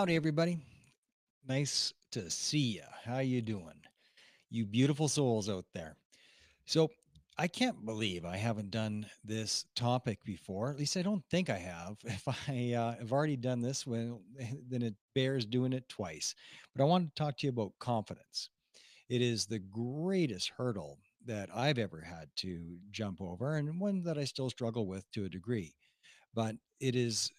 Howdy, everybody. Nice to see you. How you doing? You beautiful souls out there. So I can't believe I haven't done this topic before. At least I don't think I have. If I uh, have already done this, well, then it bears doing it twice. But I want to talk to you about confidence. It is the greatest hurdle that I've ever had to jump over, and one that I still struggle with to a degree. But it is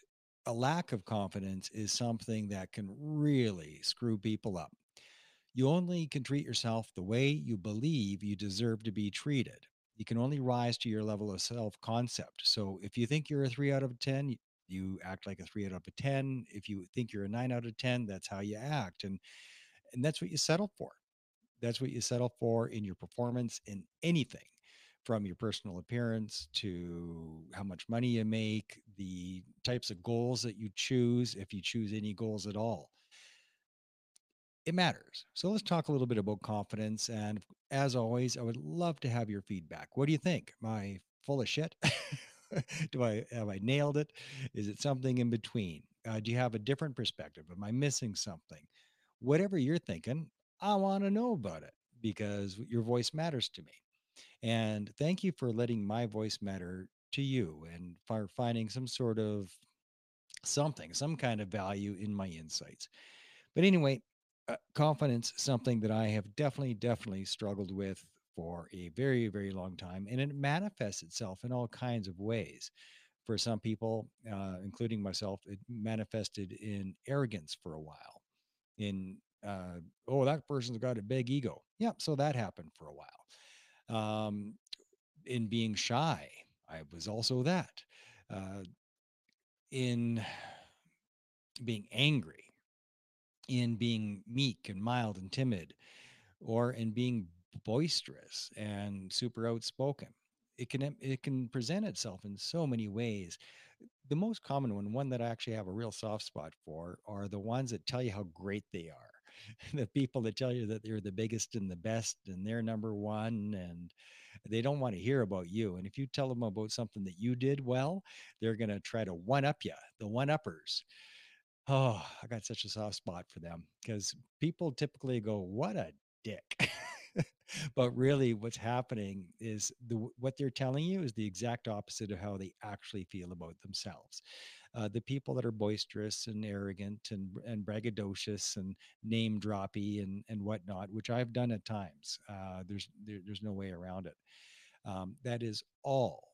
a lack of confidence is something that can really screw people up. You only can treat yourself the way you believe you deserve to be treated. You can only rise to your level of self concept. So if you think you're a three out of 10, you act like a three out of a 10. If you think you're a nine out of 10, that's how you act. And, and that's what you settle for. That's what you settle for in your performance in anything from your personal appearance to how much money you make, the types of goals that you choose, if you choose any goals at all. It matters. So let's talk a little bit about confidence. And as always, I would love to have your feedback. What do you think? Am I full of shit? do I have I nailed it? Is it something in between? Uh, do you have a different perspective? Am I missing something? Whatever you're thinking, I want to know about it because your voice matters to me. And thank you for letting my voice matter to you and for finding some sort of something, some kind of value in my insights. But anyway, uh, confidence, something that I have definitely, definitely struggled with for a very, very long time. And it manifests itself in all kinds of ways. For some people, uh, including myself, it manifested in arrogance for a while. In, uh, oh, that person's got a big ego. Yep. So that happened for a while um, in being shy. I was also that. Uh, in being angry, in being meek and mild and timid, or in being boisterous and super outspoken. It can it can present itself in so many ways. The most common one, one that I actually have a real soft spot for, are the ones that tell you how great they are. the people that tell you that they're the biggest and the best and they're number one and they don't want to hear about you. And if you tell them about something that you did well, they're going to try to one up you, the one uppers. Oh, I got such a soft spot for them because people typically go, What a dick. but really, what's happening is the, what they're telling you is the exact opposite of how they actually feel about themselves uh, the people that are boisterous and arrogant and and braggadocious and name droppy and and whatnot, which I've done at times. Uh, there's there, there's no way around it. Um, that is all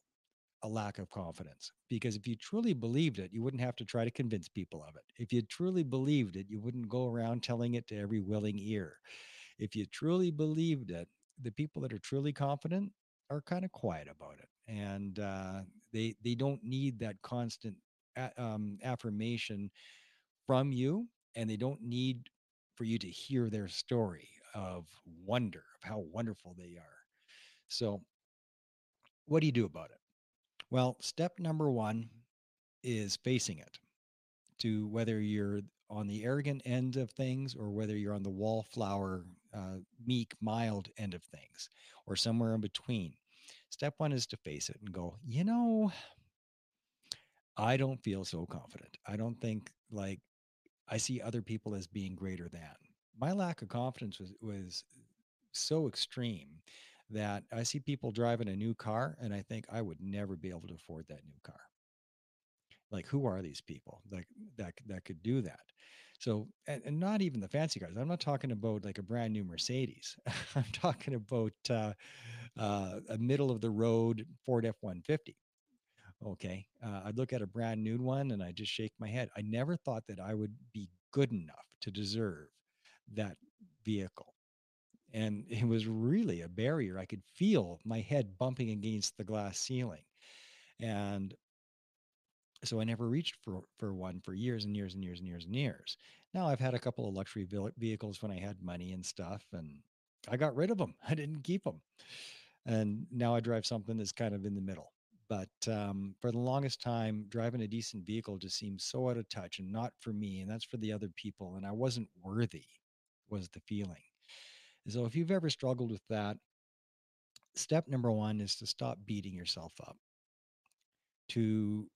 a lack of confidence because if you truly believed it you wouldn't have to try to convince people of it if you truly believed it you wouldn't go around telling it to every willing ear if you truly believed it the people that are truly confident are kind of quiet about it and uh, they they don't need that constant um, affirmation from you, and they don't need for you to hear their story of wonder, of how wonderful they are. So, what do you do about it? Well, step number one is facing it to whether you're on the arrogant end of things or whether you're on the wallflower, uh, meek, mild end of things or somewhere in between. Step one is to face it and go, you know, I don't feel so confident. I don't think like I see other people as being greater than. My lack of confidence was was so extreme that I see people driving a new car and I think I would never be able to afford that new car. Like who are these people that that that could do that? So and, and not even the fancy cars. I'm not talking about like a brand new Mercedes. I'm talking about uh, uh, a middle of the road Ford F150 Okay. Uh, I'd look at a brand new one and I just shake my head. I never thought that I would be good enough to deserve that vehicle. And it was really a barrier. I could feel my head bumping against the glass ceiling. And so I never reached for for one for years and years and years and years and years. Now I've had a couple of luxury vehicles when I had money and stuff, and I got rid of them. I didn't keep them, and now I drive something that's kind of in the middle. But um, for the longest time, driving a decent vehicle just seemed so out of touch and not for me, and that's for the other people, and I wasn't worthy. Was the feeling. So if you've ever struggled with that, step number one is to stop beating yourself up. To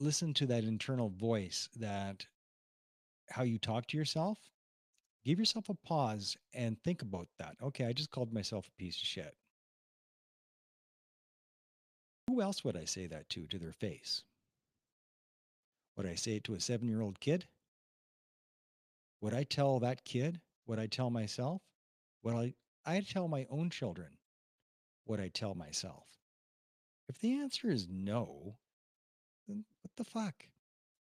listen to that internal voice that how you talk to yourself give yourself a pause and think about that okay i just called myself a piece of shit who else would i say that to to their face would i say it to a seven year old kid would i tell that kid Would i tell myself would i i tell my own children Would i tell myself if the answer is no then what the fuck?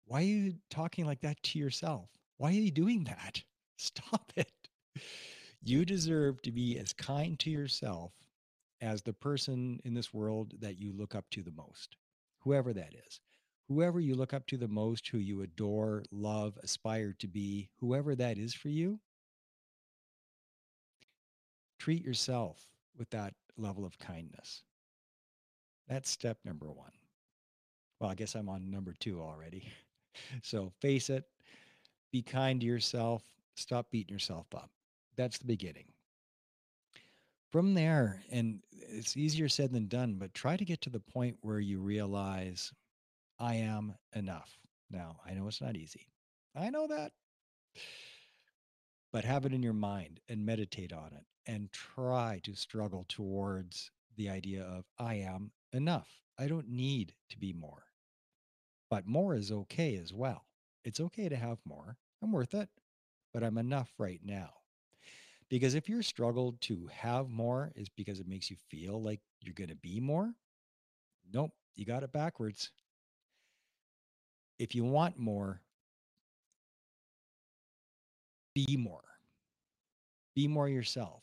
Why are you talking like that to yourself? Why are you doing that? Stop it. You deserve to be as kind to yourself as the person in this world that you look up to the most, whoever that is. Whoever you look up to the most, who you adore, love, aspire to be, whoever that is for you, treat yourself with that level of kindness. That's step number one. Well, I guess I'm on number two already. So face it, be kind to yourself, stop beating yourself up. That's the beginning. From there, and it's easier said than done, but try to get to the point where you realize I am enough. Now, I know it's not easy. I know that. But have it in your mind and meditate on it and try to struggle towards the idea of I am enough. I don't need to be more. But more is okay as well. It's okay to have more. I'm worth it, but I'm enough right now. Because if your struggle to have more is because it makes you feel like you're going to be more, nope, you got it backwards. If you want more, be more. Be more yourself.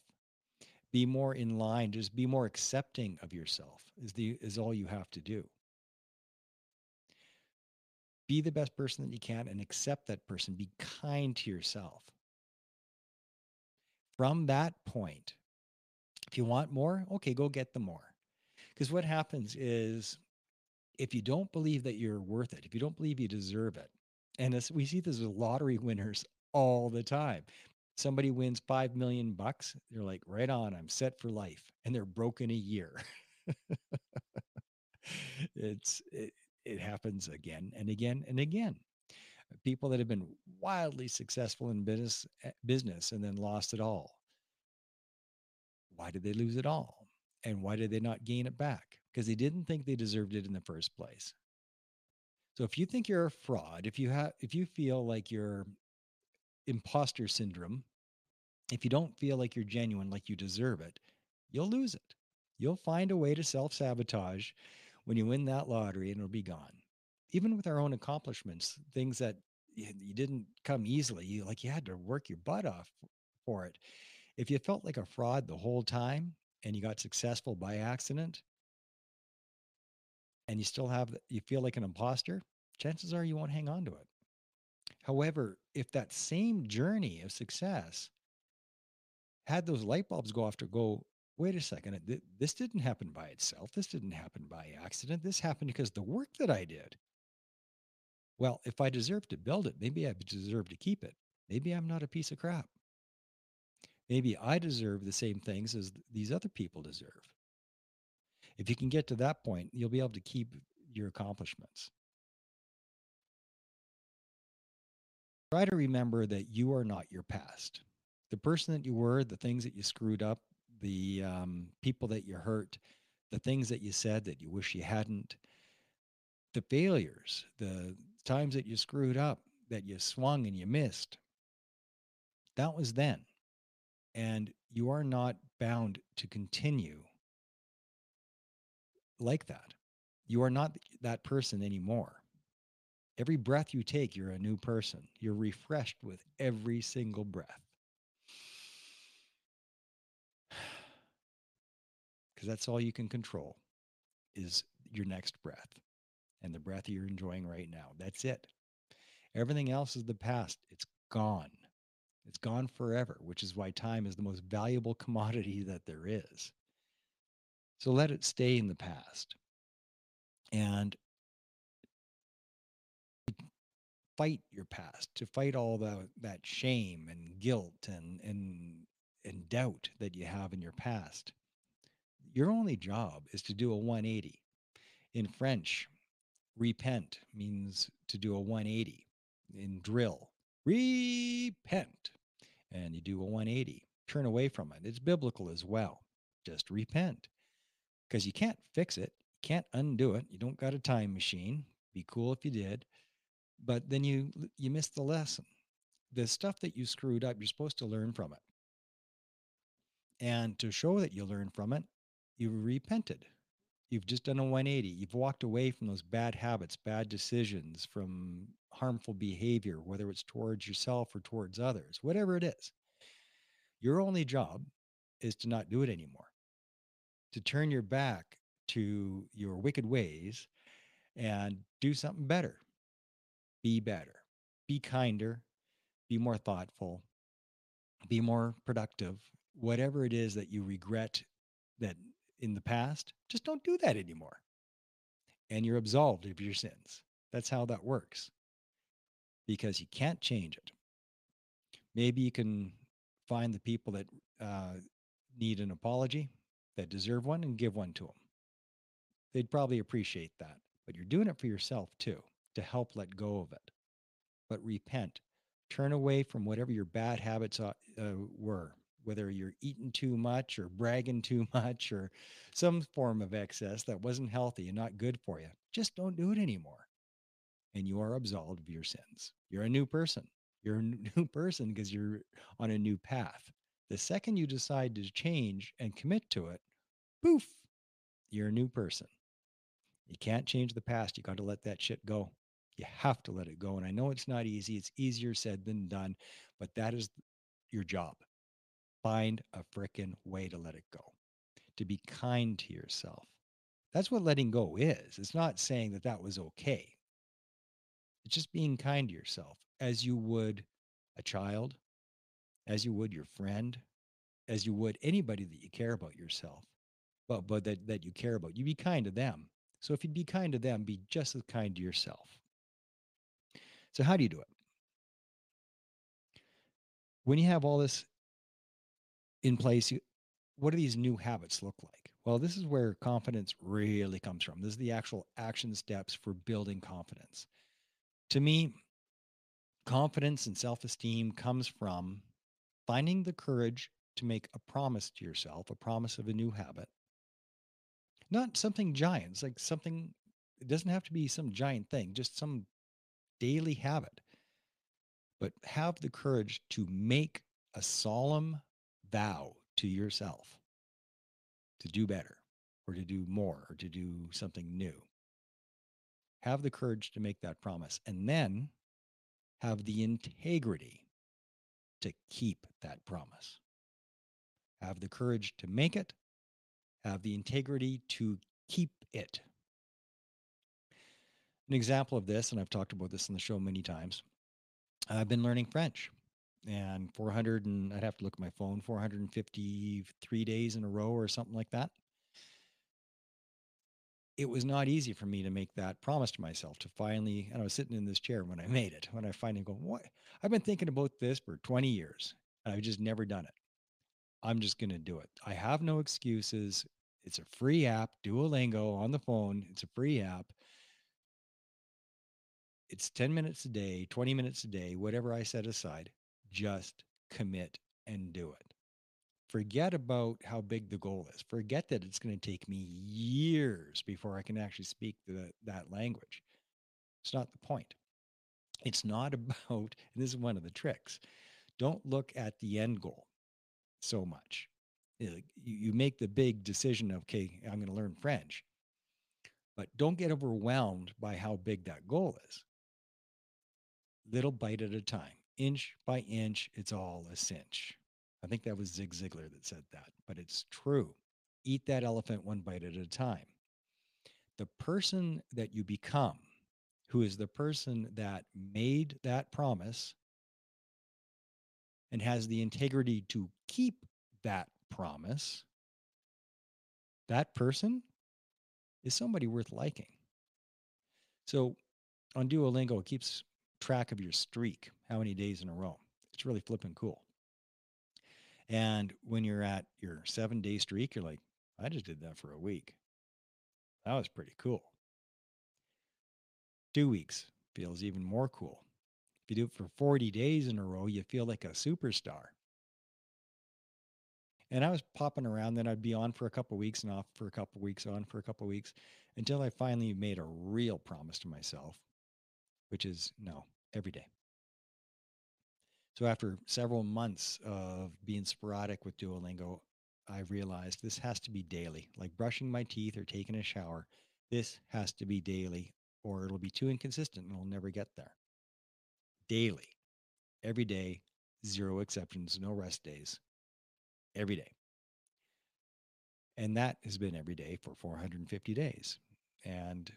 Be more in line. Just be more accepting of yourself is the is all you have to do be the best person that you can and accept that person. Be kind to yourself. From that point, if you want more, okay, go get the more. Because what happens is if you don't believe that you're worth it, if you don't believe you deserve it, and we see this with lottery winners all the time. Somebody wins five million bucks, they're like, right on, I'm set for life, and they're broken a year. it's it, it happens again and again and again. People that have been wildly successful in business eh, business and then lost it all. Why did they lose it all? And why did they not gain it back? Because they didn't think they deserved it in the first place. So if you think you're a fraud, if you have if you feel like you're imposter syndrome, if you don't feel like you're genuine, like you deserve it, you'll lose it. You'll find a way to self sabotage when you win that lottery and it'll be gone. Even with our own accomplishments, things that you didn't come easily, you like you had to work your butt off for it. If you felt like a fraud the whole time and you got successful by accident and you still have you feel like an imposter, chances are you won't hang on to it. However, if that same journey of success had those light bulbs go off to go wait a second, this didn't happen by itself. This didn't happen by accident. This happened because the work that I did. Well, if I deserve to build it, maybe I deserve to keep it. Maybe I'm not a piece of crap. Maybe I deserve the same things as these other people deserve. If you can get to that point, you'll be able to keep your accomplishments. Try to remember that you are not your past. The person that you were, the things that you screwed up, the um, people that you hurt, the things that you said that you wish you hadn't, the failures, the times that you screwed up, that you swung and you missed. That was then. And you are not bound to continue like that. You are not that person anymore. Every breath you take, you're a new person. You're refreshed with every single breath. because that's all you can control is your next breath. And the breath you're enjoying right now. That's it. Everything else is the past. It's gone. It's gone forever, which is why time is the most valuable commodity that there is. So let it stay in the past. And fight your past, to fight all the, that shame and guilt and, and, and doubt that you have in your past. Your only job is to do a 180. In French, repent means to do a 180. In drill, repent. And you do a 180, turn away from it. It's biblical as well. Just repent because you can't fix it, you can't undo it. You don't got a time machine. Be cool if you did, but then you you missed the lesson. The stuff that you screwed up, you're supposed to learn from it. And to show that you learned from it, you repented. You've just done a 180. You've walked away from those bad habits, bad decisions, from harmful behavior, whether it's towards yourself or towards others, whatever it is. Your only job is to not do it anymore, to turn your back to your wicked ways and do something better. Be better, be kinder, be more thoughtful, be more productive, whatever it is that you regret that in the past, just don't do that anymore. And you're absolved of your sins. That's how that works because you can't change it. Maybe you can find the people that uh, need an apology, that deserve one, and give one to them. They'd probably appreciate that. But you're doing it for yourself too, to help let go of it. But repent. Turn away from whatever your bad habits uh, uh were whether you're eating too much or bragging too much or some form of excess that wasn't healthy and not good for you. Just don't do it anymore. And you are absolved of your sins. You're a new person. You're a new person because you're on a new path. The second you decide to change and commit to it, poof, you're a new person. You can't change the past. You got to let that shit go. You have to let it go. And I know it's not easy. It's easier said than done, but that is your job find a frickin' way to let it go, to be kind to yourself. That's what letting go is. It's not saying that that was okay. It's just being kind to yourself as you would a child, as you would your friend, as you would anybody that you care about yourself, but, but that, that you care about. You be kind to them. So if you'd be kind to them, be just as kind to yourself. So, how do you do it? When you have all this in place, what do these new habits look like? Well, this is where confidence really comes from. This is the actual action steps for building confidence. To me, confidence and self esteem comes from finding the courage to make a promise to yourself, a promise of a new habit. Not something giant, it's like something, it doesn't have to be some giant thing, just some daily habit. But have the courage to make a solemn vow to yourself to do better or to do more or to do something new. Have the courage to make that promise and then have the integrity to keep that promise. Have the courage to make it, have the integrity to keep it. An example of this, and I've talked about this in the show many times, I've been learning French and 400 and I'd have to look at my phone 453 days in a row or something like that. It was not easy for me to make that promise to myself to finally, and I was sitting in this chair when I made it, when I finally go, what? I've been thinking about this for 20 years and I've just never done it. I'm just going to do it. I have no excuses. It's a free app, Duolingo on the phone. It's a free app it's 10 minutes a day, 20 minutes a day, whatever I set aside just commit and do it. Forget about how big the goal is. Forget that it's going to take me years before I can actually speak the, that language. It's not the point. It's not about, and this is one of the tricks, don't look at the end goal so much. Eh, you make the big decision okay, I'm going to learn French, but don't get overwhelmed by how big that goal is. Little bite at a time inch by inch, it's all a cinch. I think that was Zig Ziglar that said that, but it's true. Eat that elephant one bite at a time. the person that you become, who is the person that made that promise and has the integrity to keep that promise, that person is somebody worth liking. So on Duolingo, it keeps track of your streak, how many days in a row. It's really flipping cool. And when you're at your seven day streak, you're like, I just did that for a week. That was pretty cool. Two weeks feels even more cool. If you do it for 40 days in a row, you feel like a superstar. And I was popping around, then I'd be on for a couple weeks and off for a couple weeks, on for a couple weeks, until I finally made a real promise to myself, which is no, every day. So after several months of being sporadic with Duolingo, I realized this has to be daily, like brushing my teeth or taking a shower. This has to be daily, or it'll be too inconsistent and we'll never get there. Daily, every day, zero exceptions, no rest days, every day. And that has been every day for 450 days. And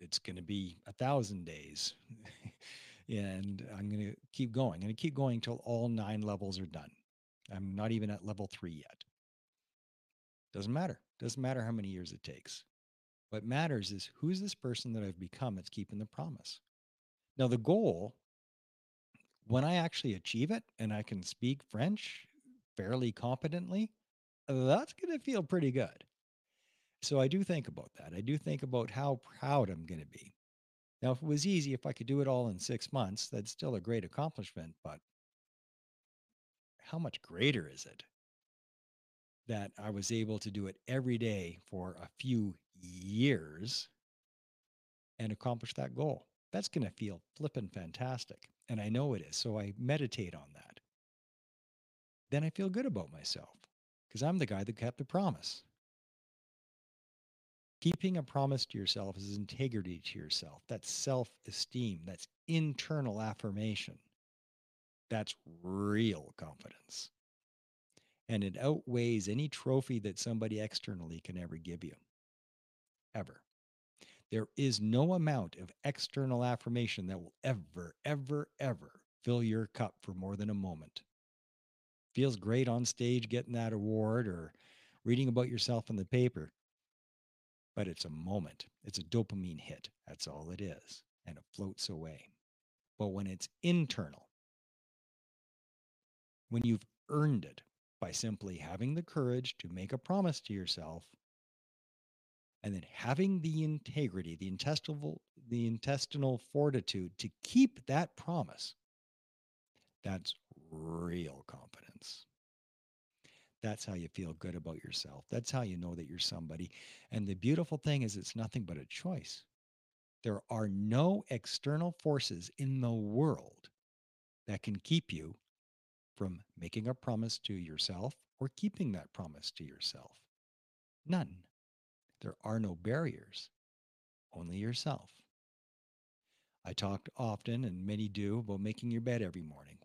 it's going to be a thousand days. and I'm going to keep going. I'm going to keep going until all nine levels are done. I'm not even at level three yet. Doesn't matter. Doesn't matter how many years it takes. What matters is who's this person that I've become that's keeping the promise. Now, the goal, when I actually achieve it and I can speak French fairly competently, that's going to feel pretty good. So I do think about that. I do think about how proud I'm going to be. Now, if it was easy, if I could do it all in six months, that's still a great accomplishment. But how much greater is it that I was able to do it every day for a few years and accomplish that goal? That's going to feel flippin' fantastic. And I know it is. So I meditate on that. Then I feel good about myself because I'm the guy that kept the promise. Keeping a promise to yourself is integrity to yourself. That's self esteem. That's internal affirmation. That's real confidence. And it outweighs any trophy that somebody externally can ever give you. Ever. There is no amount of external affirmation that will ever, ever, ever fill your cup for more than a moment. Feels great on stage getting that award or reading about yourself in the paper but it's a moment. It's a dopamine hit. That's all it is. And it floats away. But when it's internal, when you've earned it by simply having the courage to make a promise to yourself and then having the integrity, the intestinal, the intestinal fortitude to keep that promise, that's real confidence. That's how you feel good about yourself. That's how you know that you're somebody. And the beautiful thing is, it's nothing but a choice. There are no external forces in the world that can keep you from making a promise to yourself or keeping that promise to yourself. None. There are no barriers, only yourself. I talked often, and many do, about making your bed every morning.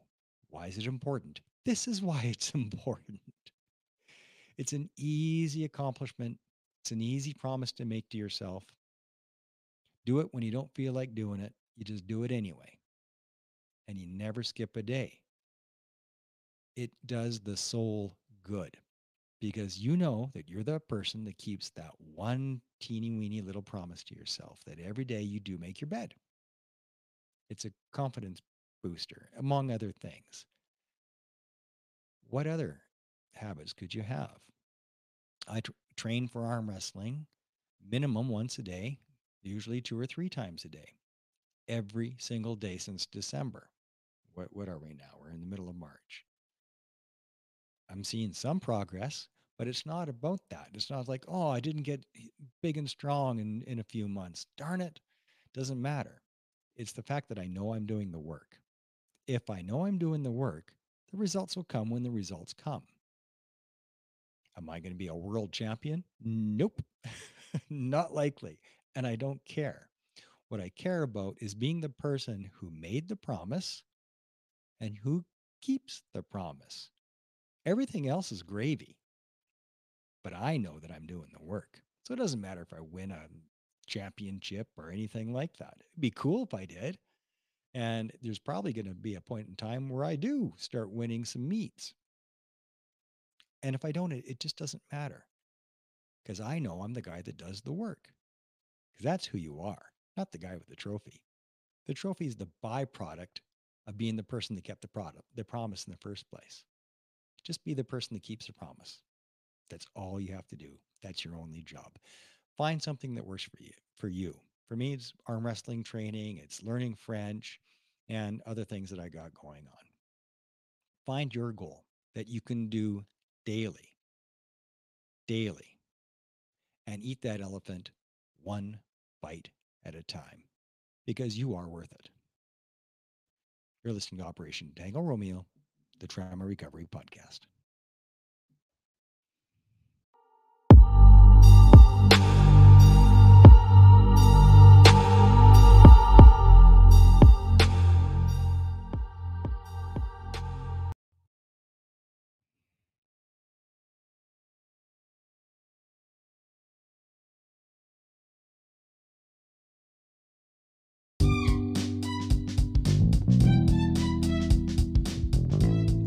Why is it important? This is why it's important. It's an easy accomplishment. It's an easy promise to make to yourself. Do it when you don't feel like doing it. You just do it anyway. And you never skip a day. It does the soul good because you know that you're the person that keeps that one teeny weeny little promise to yourself that every day you do make your bed. It's a confidence booster, among other things. What other habits could you have? I t- train for arm wrestling minimum once a day, usually two or three times a day, every single day since December. What, what are we now? We're in the middle of March. I'm seeing some progress, but it's not about that. It's not like, oh, I didn't get big and strong in, in a few months. Darn it. Doesn't matter. It's the fact that I know I'm doing the work. If I know I'm doing the work, the results will come when the results come. Am I going to be a world champion? Nope, not likely. And I don't care. What I care about is being the person who made the promise and who keeps the promise. Everything else is gravy. But I know that I'm doing the work. So it doesn't matter if I win a championship or anything like that. It'd be cool if I did. And there's probably going to be a point in time where I do start winning some meets. And if I don't, it, it just doesn't matter because I know I'm the guy that does the work. That's who you are, not the guy with the trophy. The trophy is the byproduct of being the person that kept the product, the promise in the first place. Just be the person that keeps the promise. That's all you have to do. That's your only job. Find something that works for you. For you. For me, it's arm wrestling training, it's learning French, and other things that I got going on. Find your goal that you can do daily, daily, and eat that elephant one bite at a time because you are worth it. You're listening to Operation Tango Romeo, the Trauma Recovery Podcast.